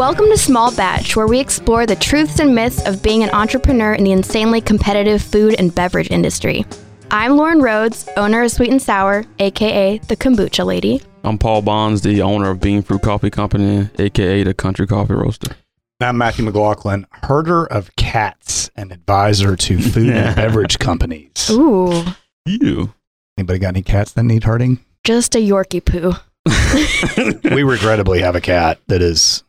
Welcome to Small Batch, where we explore the truths and myths of being an entrepreneur in the insanely competitive food and beverage industry. I'm Lauren Rhodes, owner of Sweet and Sauer, aka the Kombucha Lady. I'm Paul Bonds, the owner of Bean Fruit Coffee Company, aka the Country Coffee Roaster. I'm Matthew McLaughlin, herder of cats and advisor to food and beverage companies. Ooh, You. Anybody got any cats that need herding? just a Yorkie poo. we regrettably have a cat that is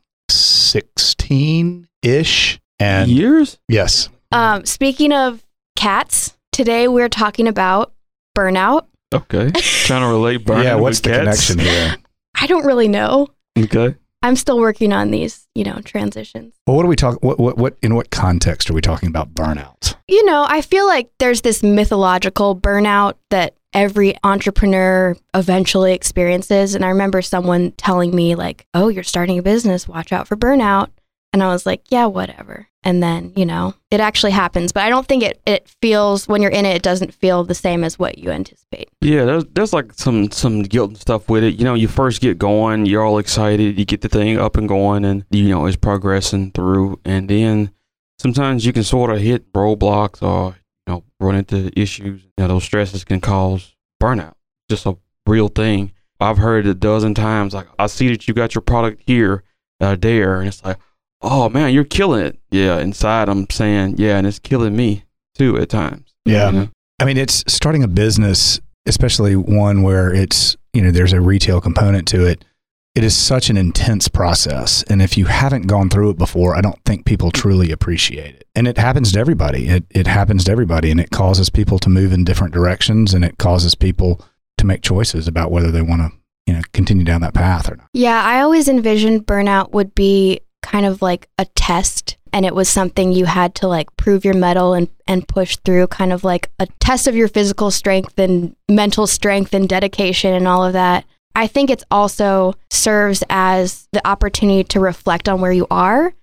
16 ish. And Years? yes, Um, speaking of cats, today we're talking about burnout. Okay. Trying to relate burning. yeah, what's with the cats? connection here? I don't really know. Okay. I'm still working on these, you know, transitions. Well, what are we talking? What, what, what, in what context are we talking about burnout? You know, I feel like there's this mythological burnout that every entrepreneur eventually experiences. And I remember someone telling me, like, oh, you're starting a business, watch out for burnout. And I was like, yeah, whatever. And then, you know, it actually happens. But I don't think it, it feels, when you're in it, it doesn't feel the same as what you anticipate. Yeah, there's there's like some some guilt and stuff with it. You know, you first get going, you're all excited, you get the thing up and going, and you know it's progressing through, and then sometimes you can sort of hit roadblocks or know run into issues. You know, those stresses can cause burnout. Just a real thing. I've heard it a dozen times. Like I see that you got your product here, uh, there, and it's like, oh man, you're killing it. Yeah, inside I'm saying, yeah, and it's killing me too at times. Yeah. You know? I mean, it's starting a business, especially one where it's, you know, there's a retail component to it. It is such an intense process. And if you haven't gone through it before, I don't think people truly appreciate it. And it happens to everybody. It, it happens to everybody. And it causes people to move in different directions and it causes people to make choices about whether they want to, you know, continue down that path or not. Yeah, I always envisioned burnout would be kind of like a test and it was something you had to like prove your mettle and, and push through kind of like a test of your physical strength and mental strength and dedication and all of that. I think it's also serves as the opportunity to reflect on where you are.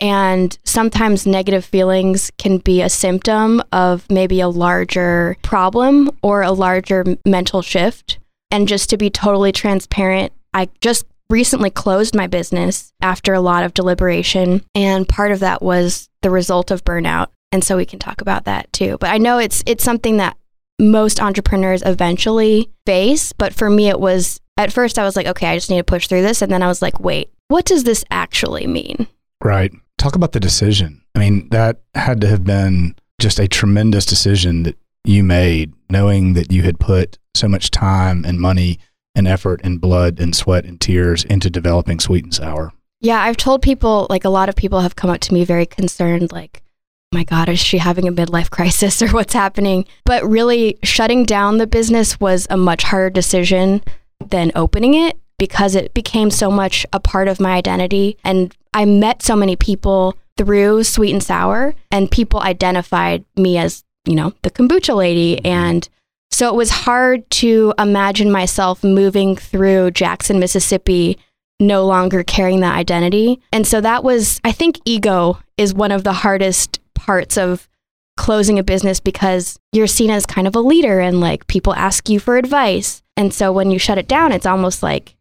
And sometimes negative feelings can be a symptom of maybe a larger problem or a larger mental shift. And just to be totally transparent, I just recently closed my business after a lot of deliberation. And part of that was the result of burnout. And so we can talk about that too. But I know it's it's something that most entrepreneurs eventually face. But for me, it was at first I was like, okay, I just need to push through this. And then I was like, wait, what does this actually mean? Right. Talk about the decision. I mean, that had to have been just a tremendous decision that you made, knowing that you had put so much time and money and effort and blood and sweat and tears into developing Sweet and Sauer. Yeah, I've told people, like a lot of people have come up to me very concerned, like, my God, is she having a midlife crisis or what's happening? But really, shutting down the business was a much harder decision than opening it because it became so much a part of my identity. And I met so many people through Sweet and Sauer, and people identified me as, you know, the kombucha lady. And so it was hard to imagine myself moving through Jackson, Mississippi, no longer carrying that identity. And so that was, I think, ego is one of the hardest parts of closing a business because you're seen as kind of a leader and like people ask you for advice. And so when you shut it down, it's almost like,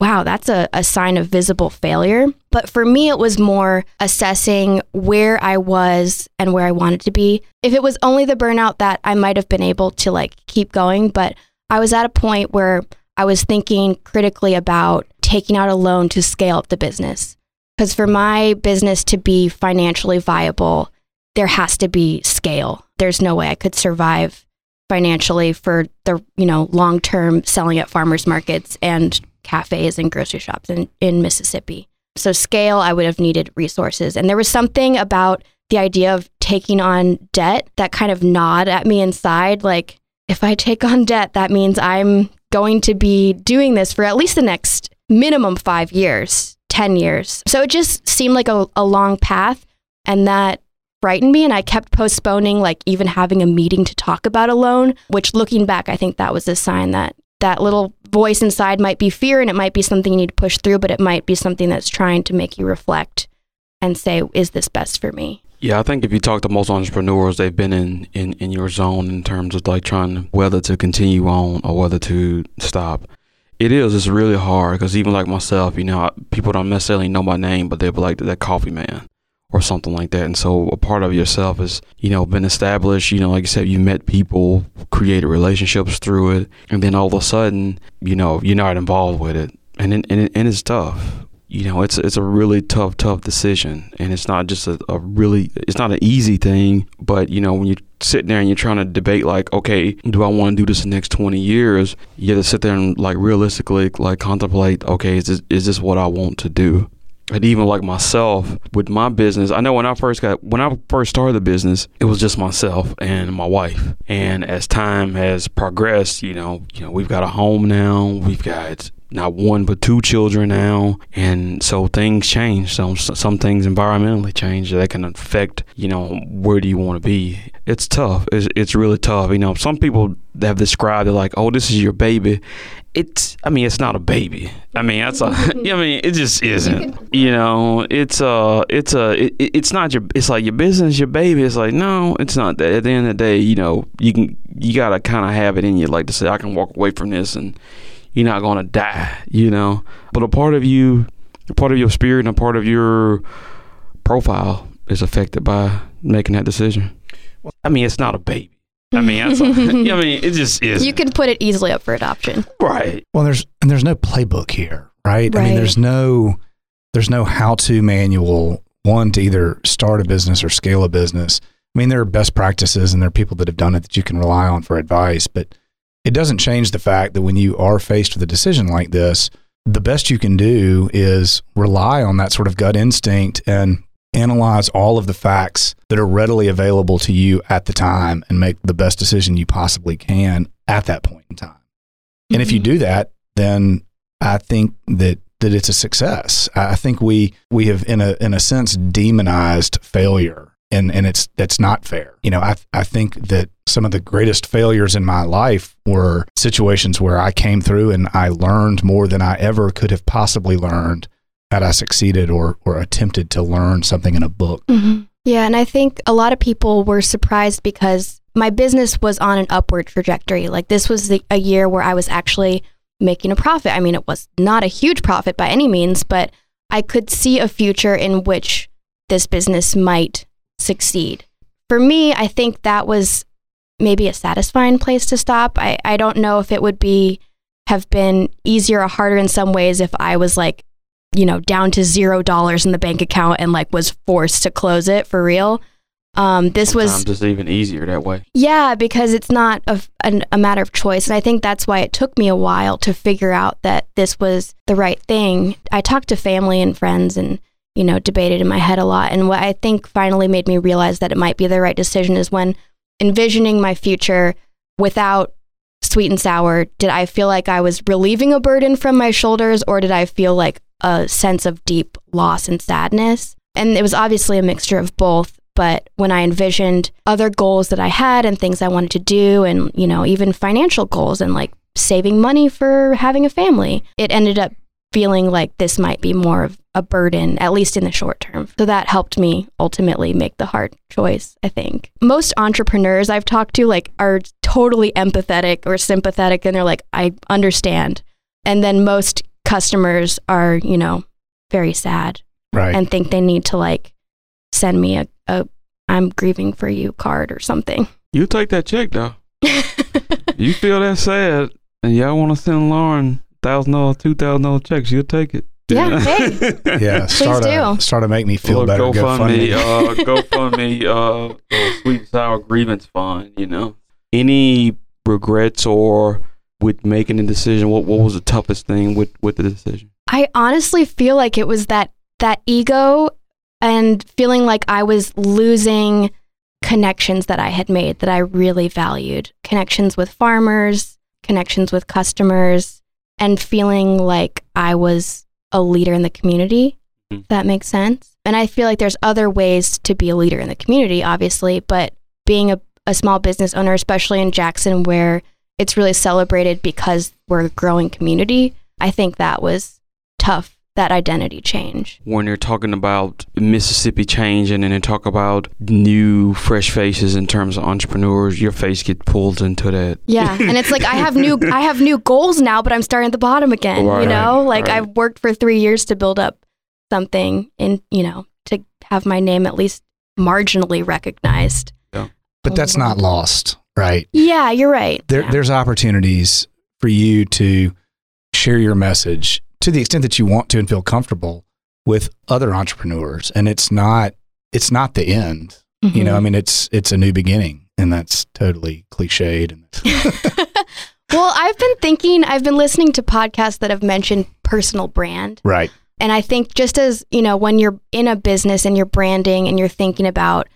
wow, that's a, a sign of visible failure. But for me, it was more assessing where I was and where I wanted to be. If it was only the burnout that I might have been able to like keep going, but I was at a point where I was thinking critically about taking out a loan to scale up the business. Because for my business to be financially viable, there has to be scale. There's no way I could survive financially for the you know long term selling at farmers markets and cafes and grocery shops in, in Mississippi. So scale, I would have needed resources. And there was something about the idea of taking on debt that kind of gnawed at me inside. Like, if I take on debt, that means I'm going to be doing this for at least the next minimum five years, 10 years. So it just seemed like a, a long path. And that frightened me. And I kept postponing, like, even having a meeting to talk about a loan, which looking back, I think that was a sign that that little voice inside might be fear and it might be something you need to push through, but it might be something that's trying to make you reflect and say, is this best for me? Yeah, I think if you talk to most entrepreneurs, they've been in, in, in your zone in terms of like trying whether to continue on or whether to stop. It is. It's really hard because even like myself, you know, people don't necessarily know my name, but they'll be like that coffee man or something like that. And so a part of yourself is, you know, been established. You know, like you said, you met people, created relationships through it, and then all of a sudden, you know, you're not involved with it, and and, and it's tough. You know, it's it's a really tough, tough decision, and it's not just a, a really, it's not an easy thing. But you know, when you're sitting there and you're trying to debate, like, okay, do I want to do this the next 20 years? You have to sit there and like realistically, like contemplate, okay, is this is this what I want to do? And even like myself with my business. I know when i first got when i first started the business it was just myself and my wife. And as time has progressed you know you know we've got a home now. We've got not one but two children now. And so things change. Some some things environmentally change that can affect you know where do you want to be it's tough it's, it's really tough you know some people have described it like oh this is your baby it's I mean it's not a baby. I mean that's a I mean it just isn't. You know, it's a it's uh, a it, it's not your it's like your business, your baby. It's like no, it's not that. At the end of the day, you know, you can you gotta kind of have it in you, like to say I can walk away from this and you're not gonna die. You know, but a part of you, a part of your spirit, and a part of your profile is affected by making that decision. I mean, it's not a baby. I mean, that's, I mean, it just is. You can put it easily up for adoption, right? Well, there's and there's no playbook here, right? right? I mean, there's no there's no how-to manual one to either start a business or scale a business. I mean, there are best practices and there are people that have done it that you can rely on for advice, but it doesn't change the fact that when you are faced with a decision like this, the best you can do is rely on that sort of gut instinct and analyze all of the facts that are readily available to you at the time and make the best decision you possibly can at that point in time. Mm-hmm. And if you mm-hmm. do that, then I think that that it's a success. I think we we have in a in a sense demonized failure and and it's that's not fair. You know, I I think that some of the greatest failures in my life were situations where I came through and I learned more than I ever could have possibly learned had I succeeded or or attempted to learn something in a book. Mm-hmm. Yeah, and I think a lot of people were surprised because my business was on an upward trajectory. Like this was the, a year where I was actually making a profit. I mean, it was not a huge profit by any means, but I could see a future in which this business might succeed. For me, I think that was maybe a satisfying place to stop. I, I don't know if it would be have been easier or harder in some ways if I was like you know, down to zero dollars in the bank account and like was forced to close it for real. Um, this Sometimes was just even easier that way. Yeah, because it's not a, a, a, matter of choice. And I think that's why it took me a while to figure out that this was the right thing. I talked to family and friends and, you know, debated in my head a lot. And what I think finally made me realize that it might be the right decision is when envisioning my future without Sweet and Sauer, did I feel like I was relieving a burden from my shoulders or did I feel like a sense of deep loss and sadness. And it was obviously a mixture of both. But when I envisioned other goals that I had and things I wanted to do, and, you know, even financial goals and like saving money for having a family, it ended up feeling like this might be more of a burden, at least in the short term. So that helped me ultimately make the hard choice, I think. Most entrepreneurs I've talked to like are totally empathetic or sympathetic and they're like, I understand. And then most customers are, you know, very sad right. and think they need to like send me a, a I'm grieving for you card or something. You take that check though. you feel that sad and y'all want to send Lauren thousand dollar, two thousand dollar checks, you'll take it. Yeah, hey. yeah. Start a, start to make me feel better. GoFundMe, uh, GoFundMe, uh, uh, Sweet Sauer grievance fund. You know, any regrets or with making the decision? What what was the toughest thing with with the decision? I honestly feel like it was that that ego and feeling like I was losing connections that I had made that I really valued. Connections with farmers, connections with customers, and feeling like I was a leader in the community. Mm-hmm. that makes sense. And I feel like there's other ways to be a leader in the community, obviously, but being a, a small business owner, especially in Jackson, where it's really celebrated because we're a growing community. I think that was tough that identity change. when you're talking about Mississippi change and then talk about new fresh faces in terms of entrepreneurs, your face gets pulled into that. Yeah, and it's like I have new I have new goals now, but I'm starting at the bottom again. Right, you know, like right. I've worked for three years to build up something, and you know, to have my name at least marginally recognized. But that's mm-hmm. not lost, right? Yeah, you're right. There, yeah. There's opportunities for you to share your message to the extent that you want to and feel comfortable with other entrepreneurs. And it's not it's not the end. You know, I Mhm. mean it's it's a new beginning and that's totally cliched well, I've been thinking, I've been listening to podcasts that have mentioned personal brand. right. And I think just as, you know, when you're in a business and you're branding and you're thinking about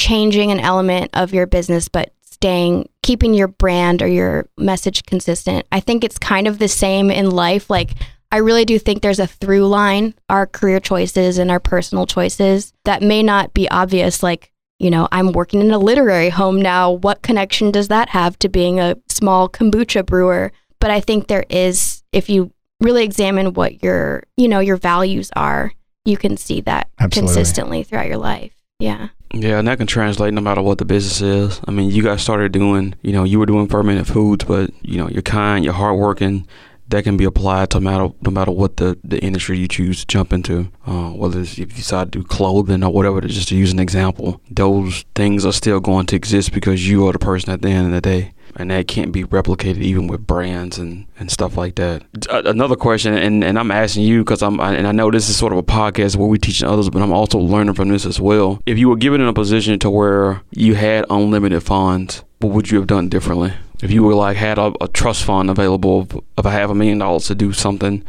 changing an element of your business, but staying, keeping your brand or your message consistent, I think it's kind of the same in life. Like, I really do think there's a through line, our career choices and our personal choices that may not be obvious. Like, you know, I'm working in a literary home now. What connection does that have to being a small kombucha brewer? But I think there is, if you really examine what your, you know, your values are, you can see that Absolutely. consistently throughout your life. Yeah. Yeah, and that can translate no matter what the business is. I mean, you guys started doing, you know, you were doing fermented foods, but you know, you're kind, you're hardworking. That can be applied to matter no matter what the, the industry you choose to jump into. Uh, whether it's if you decide to do clothing or whatever, just to use an example, those things are still going to exist because you are the person at the end of the day, and that can't be replicated even with brands and, and stuff like that. Uh, another question, and, and I'm asking you because I'm and I know this is sort of a podcast where we teaching others, but I'm also learning from this as well. If you were given in a position to where you had unlimited funds, what would you have done differently? If you were like had a, a trust fund available of, of a half a million dollars to do something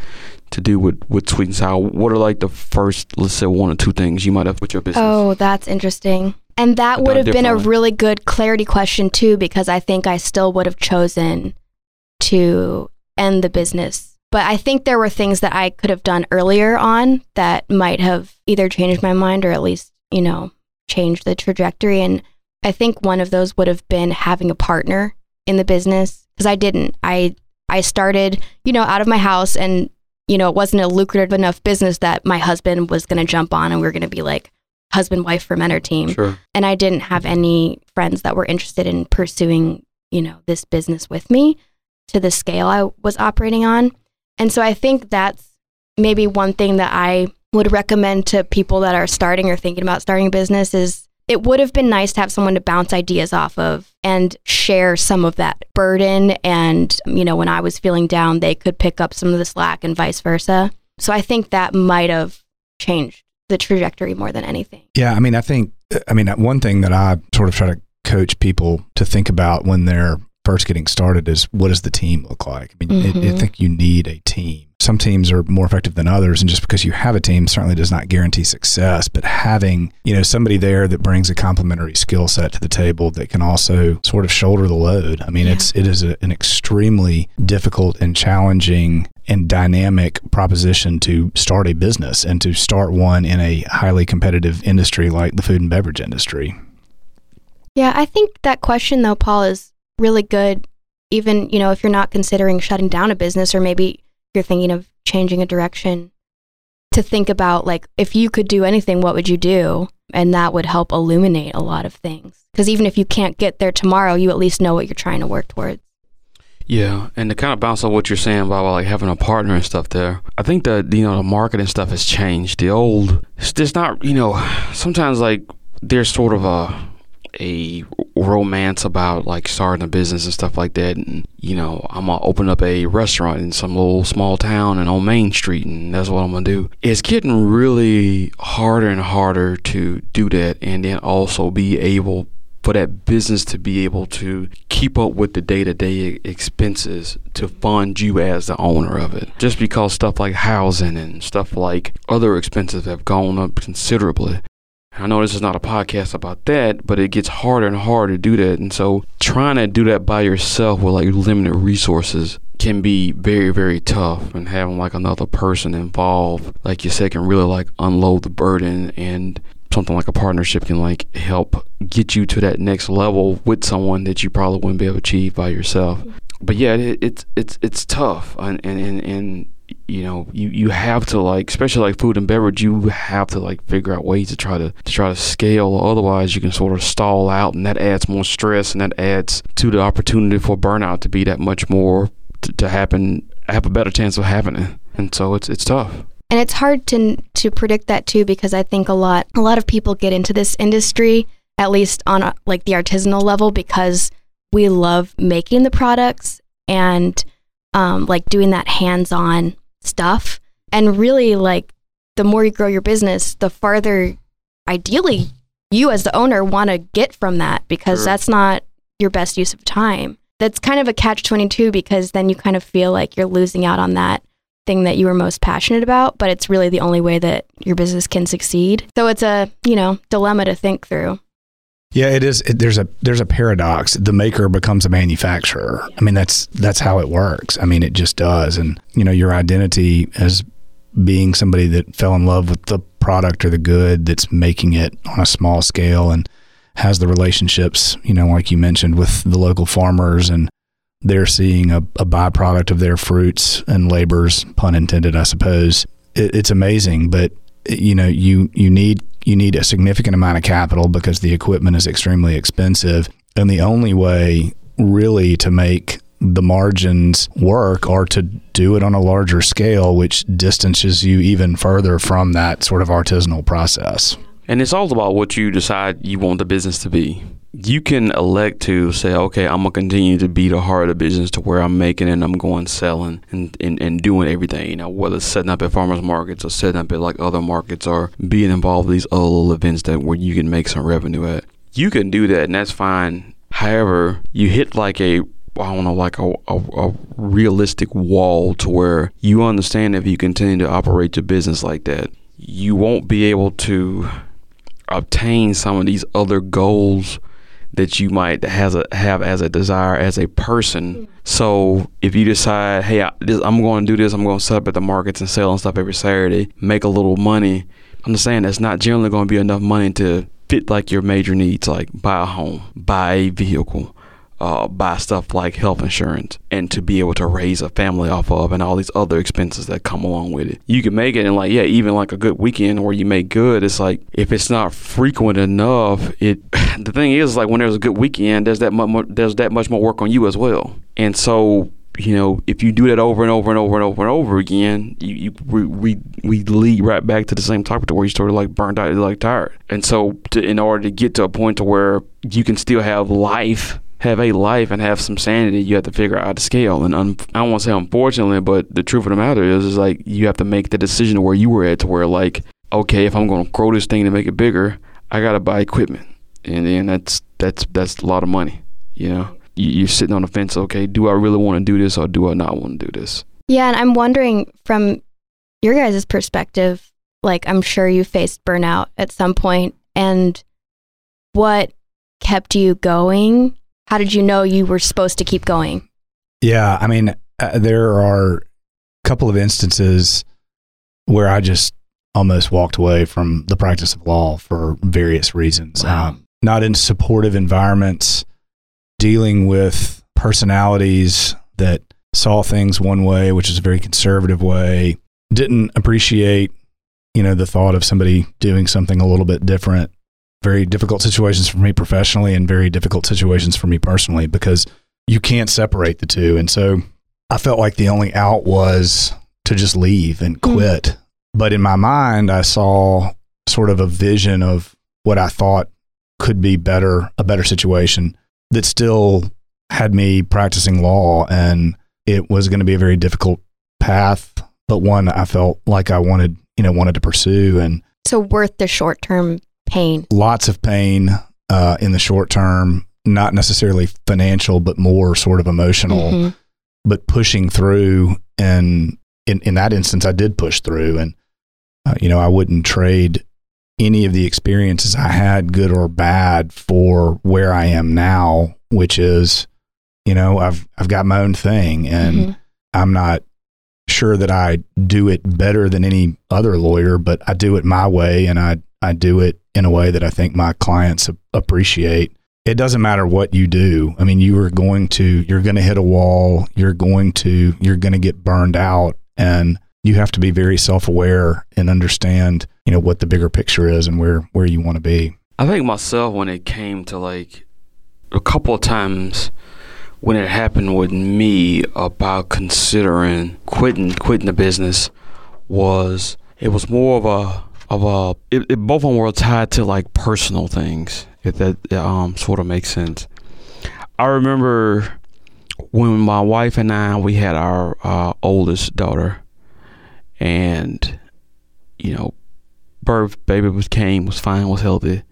to do with, with Sweet and Sauer, what are like the first, let's say, one or two things you might have with your business? Oh, that's interesting. And that would have been a really good clarity question too, because I think I still would have chosen to end the business. But I think there were things that I could have done earlier on that might have either changed my mind or at least, you know, changed the trajectory. And I think one of those would have been having a partner in the business because I didn't. I I started, you know, out of my house and you know, it wasn't a lucrative enough business that my husband was going to jump on and we were going to be like husband wife fermenter team Sure. and I didn't have any friends that were interested in pursuing, you know, this business with me to the scale I was operating on. And so I think that's maybe one thing that I would recommend to people that are starting or thinking about starting a business is it would have been nice to have someone to bounce ideas off of and share some of that burden and you know when I was feeling down they could pick up some of the slack and vice versa. So I think that might have changed the trajectory more than anything. Yeah, I mean, I think, I mean, one thing that I sort of try to coach people to think about when they're first getting started is what does the team look like? I mean, I- I, Mhm. think you need a team. Some teams are more effective than others, and just because you have a team certainly does not guarantee success. But having you know somebody there that brings a complementary skill set to the table that can also sort of shoulder the load. I mean, Yeah. it's it is a, an extremely difficult and challenging and dynamic proposition to start a business and to start one in a highly competitive industry like the food and beverage industry. Yeah, I think that question though, Paul, is really good. Even, you know, if you're not considering shutting down a business or maybe you're thinking of changing a direction, to think about like if you could do anything, what would you do? And that would help illuminate a lot of things. Because even if you can't get there tomorrow, you at least know what you're trying to work towards. Yeah, and to kind of bounce on what you're saying about like having a partner and stuff there, I think that you know the marketing stuff has changed. The old, it's just not you know sometimes like there's sort of a a romance about like starting a business and stuff like that. And you know I'm gonna open up a restaurant in some little small town and on Main Street, and that's what I'm gonna do. It's getting really harder and harder to do that, and then also be able for that business to be able to keep up with the day-to-day expenses to fund you as the owner of it just because stuff like housing and stuff like other expenses have gone up considerably I know this is not a podcast about that, but it gets harder and harder to do that. And so trying to do that by yourself with like limited resources can be very, very tough. And having like another person involved, like you said, can really like unload the burden and something like a partnership can like help get you to that next level with someone that you probably wouldn't be able to achieve by yourself. But yeah, it, it's it's it's tough, and and and, and you know you you have to like especially like food and beverage you have to like figure out ways to try to to try to scale. Otherwise you can sort of stall out and that adds more stress and that adds to the opportunity for burnout to be that much more to, to happen have a better chance of happening. And so it's it's tough. And it's hard to to predict that too because I think a lot a lot of people get into this industry at least on a, like the artisanal level because we love making the products and um, like doing that hands-on stuff. And really like the more you grow your business the farther ideally you as the owner want to get from that because Sure. that's not your best use of time. That's kind of a catch 22 because then you kind of feel like you're losing out on that thing that you were most passionate about but it's really the only way that your business can succeed. So it's a you know dilemma to think through Yeah, it is. It, there's a there's a paradox. The maker becomes a manufacturer. I mean, that's that's how it works. I mean, it just does. And you know, your identity as being somebody that fell in love with the product or the good that's making it on a small scale and has the relationships, you know, like you mentioned with the local farmers and they're seeing a, a byproduct of their fruits and labors, pun intended, I suppose. It, it's amazing, but you know, you you need you need a significant amount of capital because the equipment is extremely expensive, and the only way really to make the margins work are to do it on a larger scale, which distances you even further from that sort of artisanal process. And it's all about what you decide you want the business to be. You can elect to say, okay, I'm gonna continue to be the heart of the business to where I'm making and I'm going selling and, and, and doing everything. You know, whether it's setting up at farmers markets or setting up at like other markets or being involved in these other little events that where you can make some revenue at. You can do that and that's fine. However, you hit like a I don't know, like a, a, a realistic wall to where you understand if you continue to operate your business like that, you won't be able to obtain some of these other goals that you might has a, have as a desire as a person. So if you decide, hey, I, this, I'm going to do this, I'm going to set up at the markets and sell and stuff every Saturday, make a little money. I'm just saying that's not generally going to be enough money to fit like your major needs, like buy a home, buy a vehicle, uh, buy stuff like health insurance, and to be able to raise a family off of, and all these other expenses that come along with it. You can make it, and like yeah, even like a good weekend where you make good, it's like if it's not frequent enough, it. The thing is, like when there's a good weekend, there's that much more, there's that much more work on you as well, and so you know, if you do that over and over and over and over and over again, you, you we, we we lead right back to the same topic to where you started like burnt out, like tired. And so, to, in order to get to a point to where you can still have life, have a life, and have some sanity, you have to figure out how to scale. And un, I don't want to say unfortunately, but the truth of the matter is, is like you have to make the decision where you were at to where like, okay, if I'm going to grow this thing to make it bigger, I got to buy equipment, and then that's that's that's a lot of money, you know you- you're sitting on the fence. Okay, do I really want to do this or do I not want to do this? Yeah, and I'm wondering from your guys' perspective, like I'm sure you faced burnout at some point, and what kept you going? How did you know you were supposed to keep going? Yeah, I mean, uh, there are a couple of instances where I just almost walked away from the practice of law for various reasons. Wow. Um, not in supportive environments, dealing with personalities that saw things one way, which is a very conservative way, didn't appreciate, you know, the thought of somebody doing something a little bit different. Very difficult situations for me professionally and very difficult situations for me personally because you can't separate the two. And so I felt like the only out was to just leave and Mm. quit. But in my mind, I saw sort of a vision of what I thought could be better, a better situation that still had me practicing law. And it was going to be a very difficult path, but one I felt like I wanted, you know, wanted to pursue. And So worth the short term pain. lots of pain uh, in the short term, not necessarily financial, but more sort of emotional Mhm. but pushing through and in, in that instance i did push through and uh, you know i wouldn't trade any of the experiences i had good or bad for where i am now which is you know i've i've got my own thing and Mhm. i'm not sure that i do it better than any other lawyer but i do it my way and i i do it in a way that i think my clients appreciate it doesn't matter what you do. I mean, you are going to you're going to hit a wall. You're going to you're going to get burned out, and you have to be very self-aware and understand, you know, what the bigger picture is and where where you want to be. I think myself when it came to like a couple of times when it happened with me about considering quitting quitting the business was it was more of a of a it, it, both of them were tied to like personal things if that um sort of makes sense. I remember when my wife and I we had our uh, oldest daughter and you know birth baby was came was fine was healthy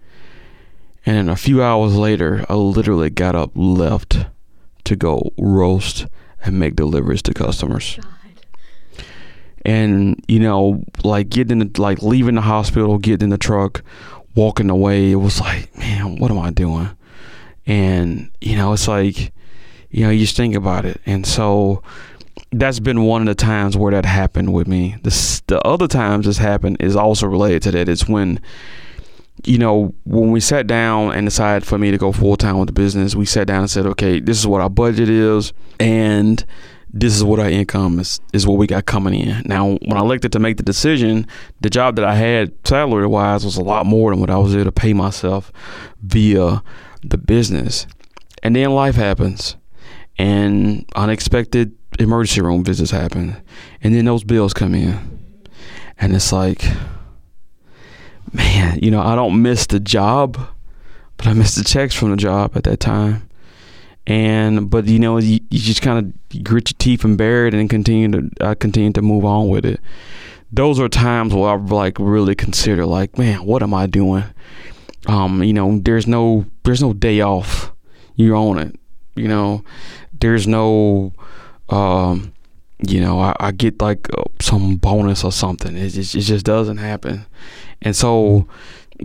and then a few hours later i literally got up left to go roast and make deliveries to customers God. and you know like getting the, like leaving the hospital getting in the truck walking away it was like man what am i doing and you know it's like you know you just think about it and so that's been one of the times where that happened with me. The the other times this happened is also related to that. It's when, you know, when we sat down and decided for me to go full time with the business, we sat down and said, okay, this is what our budget is, and this is what our income is is what we got coming in. Now, when I elected to make the decision, the job that I had salary wise was a lot more than what I was able to pay myself via the business. And then life happens and unexpected emergency room visits happen, and then those bills come in, and it's like, man, you know, I don't miss the job, but I miss the checks from the job at that time. And but you know you, you just kind of grit your teeth and bear it and continue to I continue to move on with it. Those are times where I like really consider like, man, what am I doing? Um, you know, there's no there's no day off. You're on it. You know, there's no um, you know, I, I get like uh, some bonus or something. It just, it just doesn't happen. And so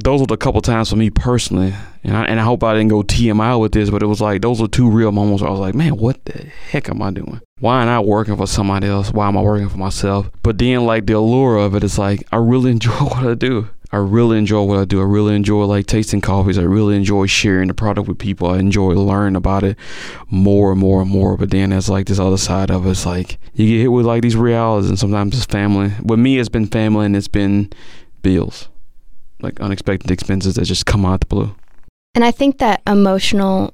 those were the couple times for me personally. And I, and I hope I didn't go TMI with this, but it was like those were two real moments where I was like, man, what the heck am I doing? Why am I working for somebody else? Why am I working for myself? But then like the allure of it, is like I really enjoy what I do. I really enjoy what I do. I really enjoy like tasting coffees. I really enjoy sharing the product with people. I enjoy learning about it more and more and more. But then there's like this other side of it. It's like you get hit with like these realities, and sometimes it's family. With me, it's been family, and it's been bills, like unexpected expenses that just come out of the blue. And I think that emotional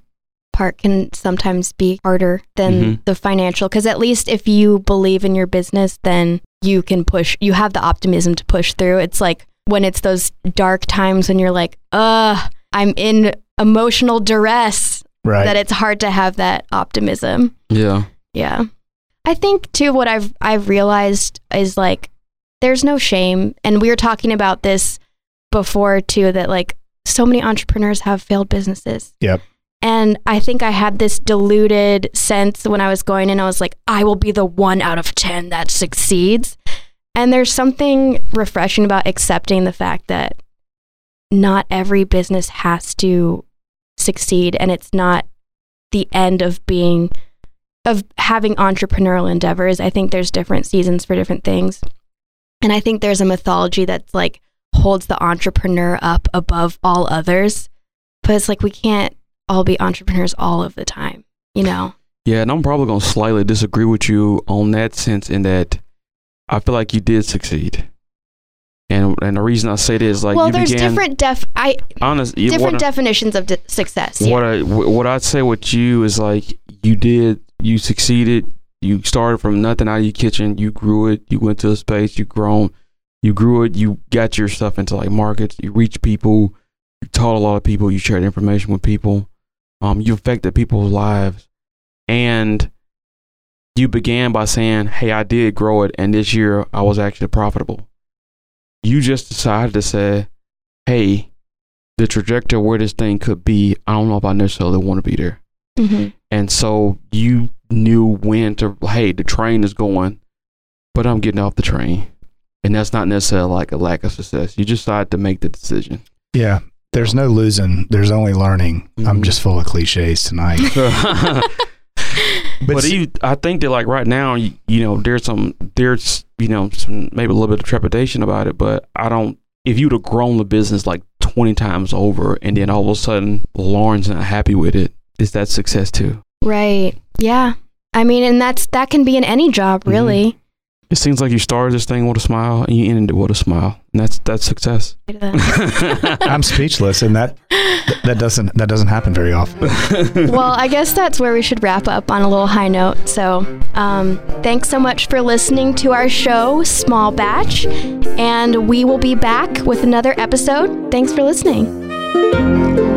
part can sometimes be harder than mm-hmm. the financial because at least if you believe in your business, then you can push. You have the optimism to push through. It's like when it's those dark times when you're like, uh, I'm in emotional duress. Right. That it's hard to have that optimism. Yeah. Yeah. I think too what I've I've realized is like there's no shame. And we were talking about this before too, that like so many entrepreneurs have failed businesses. Yep. And I think I had this diluted sense when I was going in. I was like, I will be the one out of 10 that succeeds. And there's something refreshing about accepting the fact that not every business has to succeed and it's not the end of being of having entrepreneurial endeavors. I think there's different seasons for different things. And I think there's a mythology that's like holds the entrepreneur up above all others. But it's like we can't all be entrepreneurs all of the time, you know? Yeah, and I'm probably gonna slightly disagree with you on that sense in that I feel like you did succeed. And and the reason I say this is like well, there's began, different def I honest different definitions of de- success. What yeah. I what I'd say with you is like you did you succeeded. You started from nothing out of your kitchen. You grew it. You went to a space. You grown. You grew it. You got your stuff into like markets. You reached people. You taught a lot of people. You shared information with people. Um, you affected people's lives, and you began by saying, Hey, I did grow it, and this year I was actually profitable. You just decided to say, Hey, the trajectory where this thing could be, I don't know if I necessarily want to be there. Mm-hmm. And so you knew when to, hey, the train is going, but I'm getting off the train. And that's not necessarily like a lack of success. You just decided to make the decision. Yeah. There's no losing. There's only learning. Mm-hmm. I'm just full of cliches tonight. but, but you, I think that like right now, you, you, know, there's some, there's you know, some maybe a little bit of trepidation about it. But I don't. If you'd have grown the business like 20 times over, and then all of a sudden Lauren's not happy with it, is that success too? Right. Yeah. I mean, and that's that can be in any job, mm-hmm. really. It seems like you started this thing with a smile and you ended it with a smile, and that's that's success. I'm speechless, and that that doesn't that doesn't happen very often. well, I guess that's where we should wrap up on a little high note. So, um, thanks so much for listening to our show, Small Batch, and we will be back with another episode. Thanks for listening.